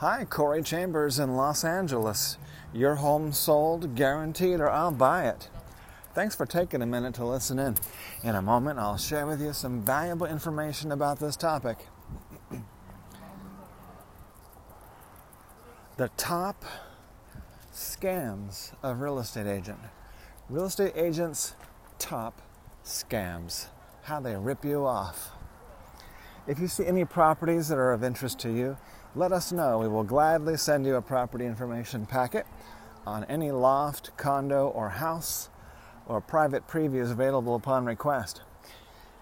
Hi, Corey Chambers in Los Angeles. Your home sold, guaranteed, or I'll buy it. Thanks for taking a minute to listen in. In a moment, I'll share with you some valuable information about this topic. the top scams of real estate agent. Real estate agents' top scams. How they rip you off. If you see any properties that are of interest to you, let us know. We will gladly send you a property information packet on any loft, condo, or house, or private previews available upon request.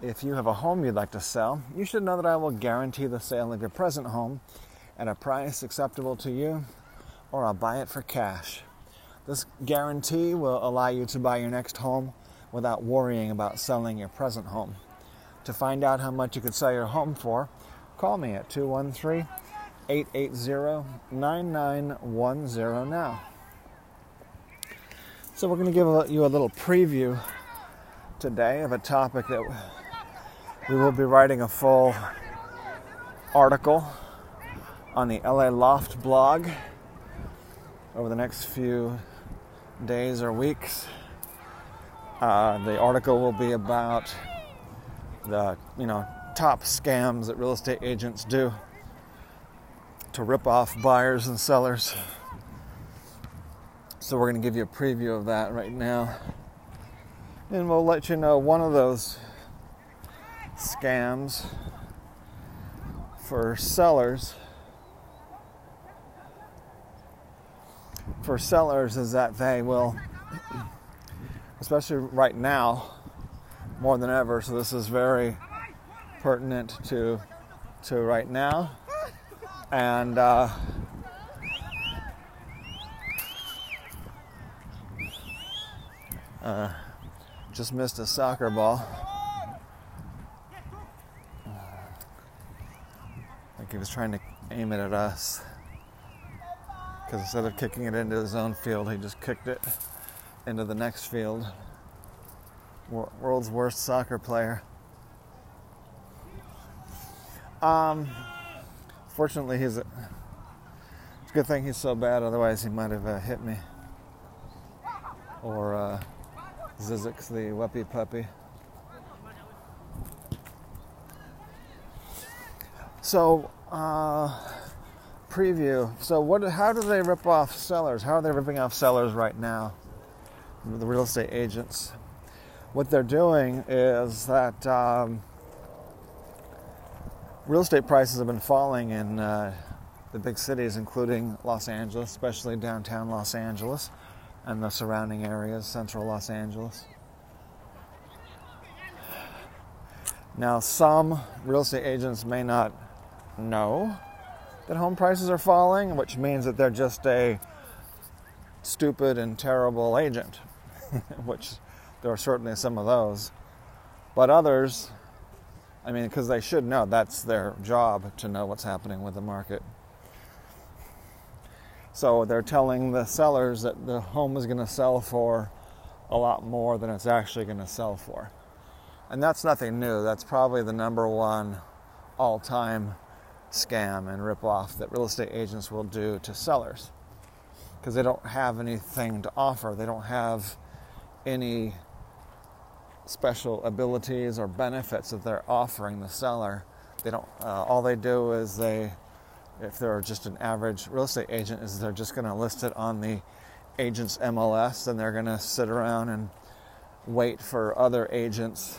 If you have a home you'd like to sell, you should know that I will guarantee the sale of your present home at a price acceptable to you, or I'll buy it for cash. This guarantee will allow you to buy your next home without worrying about selling your present home. To find out how much you could sell your home for, call me at 213 880 9910 now. So, we're going to give you a little preview today of a topic that we will be writing a full article on the LA Loft blog over the next few days or weeks. Uh, the article will be about the you know top scams that real estate agents do to rip off buyers and sellers. So we're going to give you a preview of that right now. And we'll let you know one of those scams for sellers for sellers is that they will especially right now more than ever. So this is very pertinent to to right now, and uh, uh, just missed a soccer ball. Like he was trying to aim it at us. Because instead of kicking it into his own field, he just kicked it into the next field world's worst soccer player. Um, fortunately, he's a, it's a good thing he's so bad. Otherwise, he might have uh, hit me or uh, Zizix the Weppy puppy. So, uh, preview. So, what? How do they rip off sellers? How are they ripping off sellers right now? The real estate agents what they're doing is that um, real estate prices have been falling in uh, the big cities, including Los Angeles, especially downtown Los Angeles and the surrounding areas, central Los Angeles. Now, some real estate agents may not know that home prices are falling, which means that they're just a stupid and terrible agent, which there are certainly some of those. But others, I mean, because they should know that's their job to know what's happening with the market. So they're telling the sellers that the home is going to sell for a lot more than it's actually going to sell for. And that's nothing new. That's probably the number one all time scam and ripoff that real estate agents will do to sellers because they don't have anything to offer. They don't have any special abilities or benefits that they're offering the seller. They don't. Uh, all they do is they, if they're just an average real estate agent, is they're just going to list it on the agent's MLS, and they're going to sit around and wait for other agents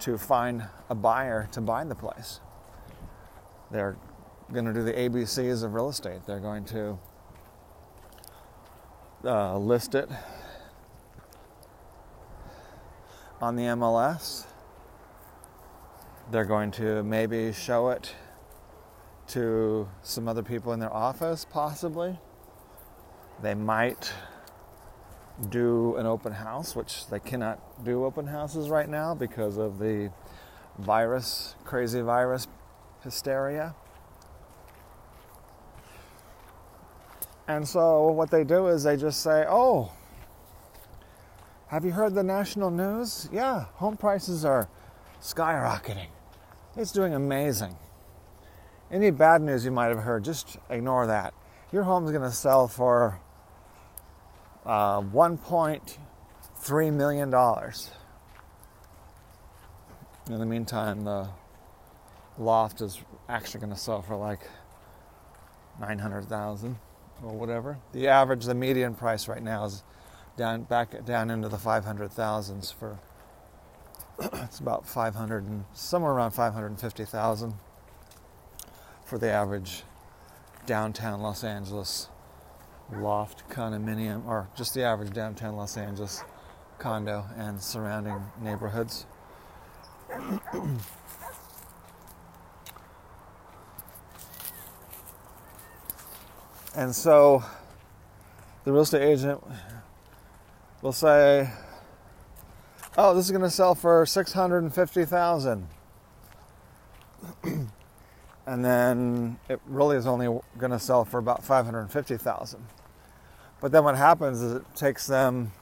to find a buyer to buy the place. They're going to do the ABCs of real estate. They're going to uh, list it on the MLS. They're going to maybe show it to some other people in their office, possibly. They might do an open house, which they cannot do open houses right now because of the virus, crazy virus hysteria. And so what they do is they just say, oh, have you heard the national news? Yeah, home prices are skyrocketing. It's doing amazing. any bad news you might have heard, just ignore that. Your home's going to sell for uh, $1.3 million. In the meantime, the loft is actually going to sell for like 900,000 or whatever. The average, the median price right now is down back down into the 500,000s for it's about 500 and somewhere around 550,000 for the average downtown Los Angeles loft condominium or just the average downtown Los Angeles condo and surrounding neighborhoods. and so the real estate agent will say, "Oh, this is going to sell for 650,000." and then it really is only going to sell for about 550,000. But then what happens is it takes them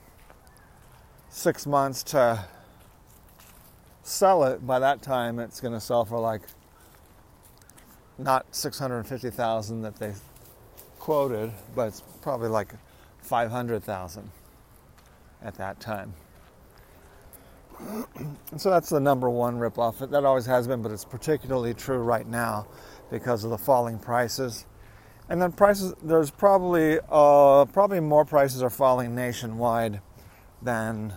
6 months to sell it. By that time it's going to sell for like not 650,000 that they quoted, but it's probably like 500,000 at that time. And so that's the number one ripoff. That always has been, but it's particularly true right now because of the falling prices. And then prices, there's probably uh, probably more prices are falling nationwide than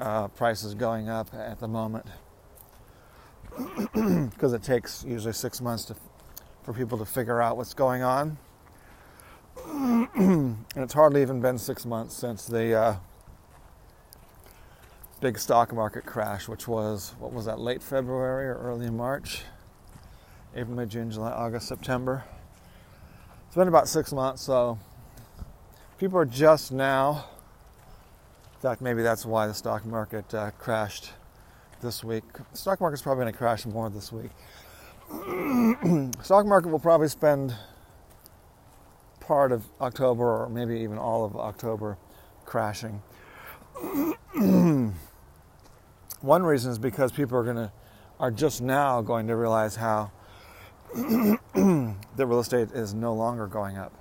uh, prices going up at the moment because it takes usually six months to, for people to figure out what's going on. and it's hardly even been six months since the uh, big stock market crash, which was, what was that, late February or early March? April, May, June, July, August, September. It's been about six months, so people are just now. In fact, maybe that's why the stock market uh, crashed this week. The stock market's probably going to crash more this week. stock market will probably spend part of October or maybe even all of October crashing. One reason is because people are going to are just now going to realize how the real estate is no longer going up.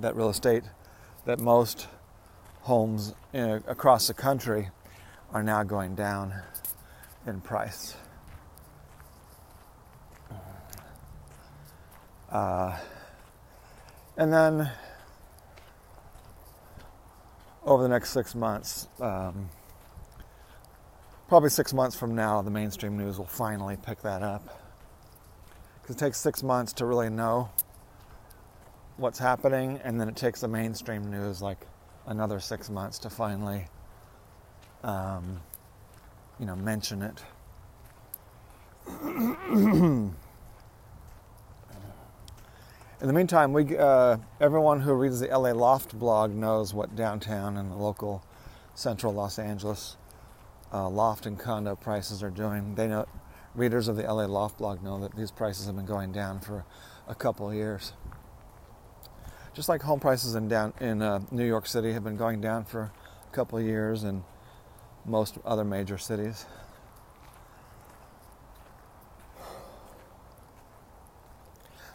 That real estate, that most homes in, across the country are now going down in price. Uh, and then over the next six months, um, probably six months from now, the mainstream news will finally pick that up. Because it takes six months to really know what's happening, and then it takes the mainstream news like another six months to finally, um, you know, mention it. In the meantime, we uh, everyone who reads the LA Loft blog knows what downtown and the local central Los Angeles uh, loft and condo prices are doing. They know readers of the LA Loft blog know that these prices have been going down for a couple years. Just like home prices in down in uh, New York City have been going down for a couple of years, and most other major cities.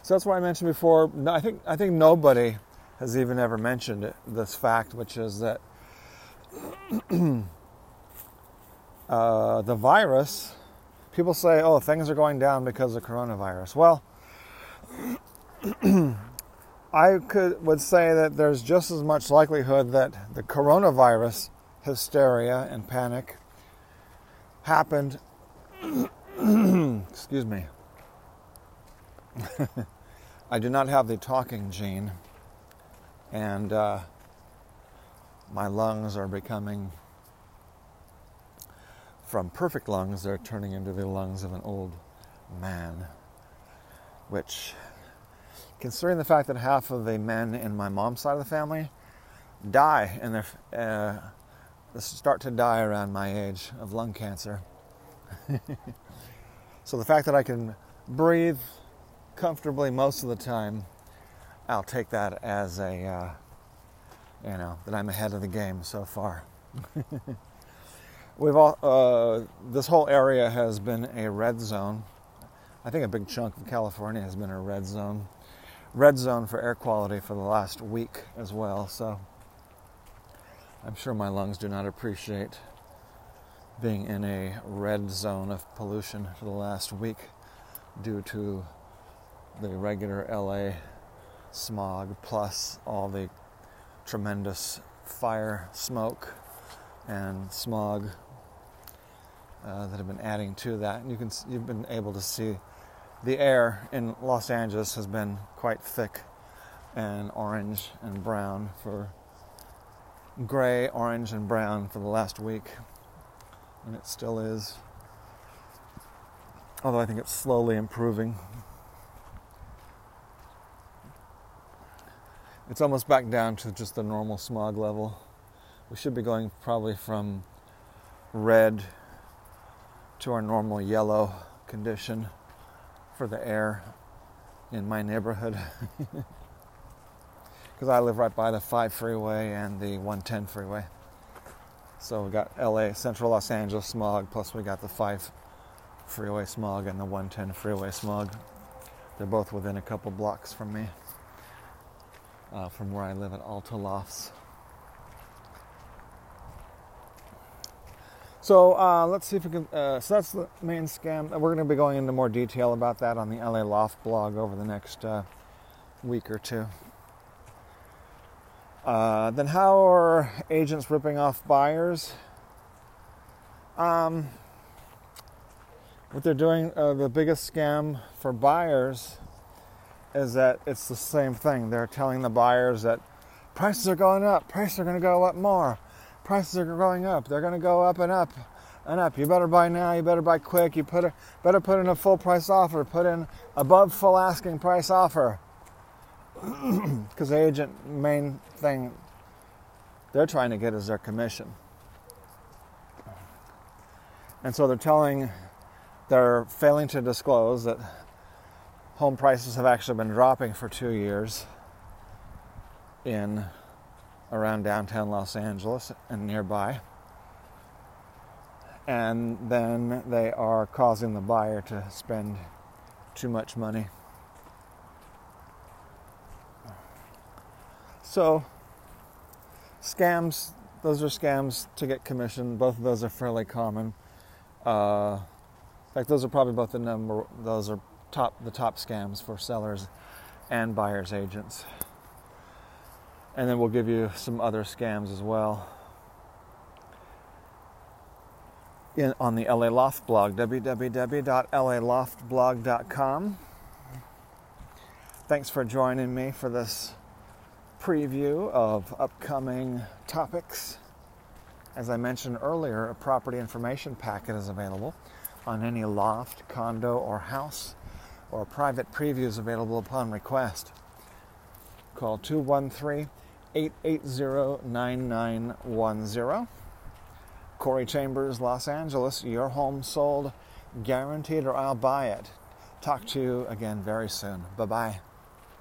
So that's why I mentioned before. I think I think nobody has even ever mentioned it, this fact, which is that uh, the virus, people say, oh, things are going down because of coronavirus. Well, I could would say that there's just as much likelihood that the coronavirus hysteria and panic happened. excuse me. I do not have the talking gene, and uh, my lungs are becoming from perfect lungs, they're turning into the lungs of an old man. Which, considering the fact that half of the men in my mom's side of the family die and they uh, start to die around my age of lung cancer. so the fact that I can breathe comfortably most of the time, I'll take that as a, uh, you know, that I'm ahead of the game so far. we've all uh, this whole area has been a red zone I think a big chunk of California has been a red zone. Red zone for air quality for the last week as well. So I'm sure my lungs do not appreciate being in a red zone of pollution for the last week due to the regular LA smog plus all the tremendous fire smoke and smog uh, that have been adding to that. And you can you've been able to see the air in Los Angeles has been quite thick and orange and brown for gray, orange, and brown for the last week, and it still is. Although I think it's slowly improving. It's almost back down to just the normal smog level. We should be going probably from red to our normal yellow condition for the air in my neighborhood. Because I live right by the 5 freeway and the 110 freeway. So we got LA, Central Los Angeles smog, plus we got the 5 freeway smog and the 110 freeway smog. They're both within a couple blocks from me, uh, from where I live at Alta Lofts. So uh, let's see if we can. Uh, so that's the main scam. We're going to be going into more detail about that on the LA Loft blog over the next uh, week or two. Uh, then, how are agents ripping off buyers? Um, what they're doing, uh, the biggest scam for buyers is that it's the same thing. They're telling the buyers that prices are going up, prices are going to go up more prices are going up. They're going to go up and up and up. You better buy now. You better buy quick. You put a, better put in a full price offer. Put in above full asking price offer. Because the agent main thing they're trying to get is their commission. And so they're telling, they're failing to disclose that home prices have actually been dropping for two years in around downtown Los Angeles and nearby. And then they are causing the buyer to spend too much money. So, scams, those are scams to get commission. Both of those are fairly common. Uh, in fact, those are probably both the number, those are top, the top scams for sellers and buyers agents and then we'll give you some other scams as well. In, on the LA Loft blog, www.laloftblog.com. Thanks for joining me for this preview of upcoming topics. As I mentioned earlier, a property information packet is available on any loft, condo, or house, or private previews available upon request. Call 213 880 9910. Corey Chambers, Los Angeles. Your home sold, guaranteed, or I'll buy it. Talk to you again very soon. Bye bye.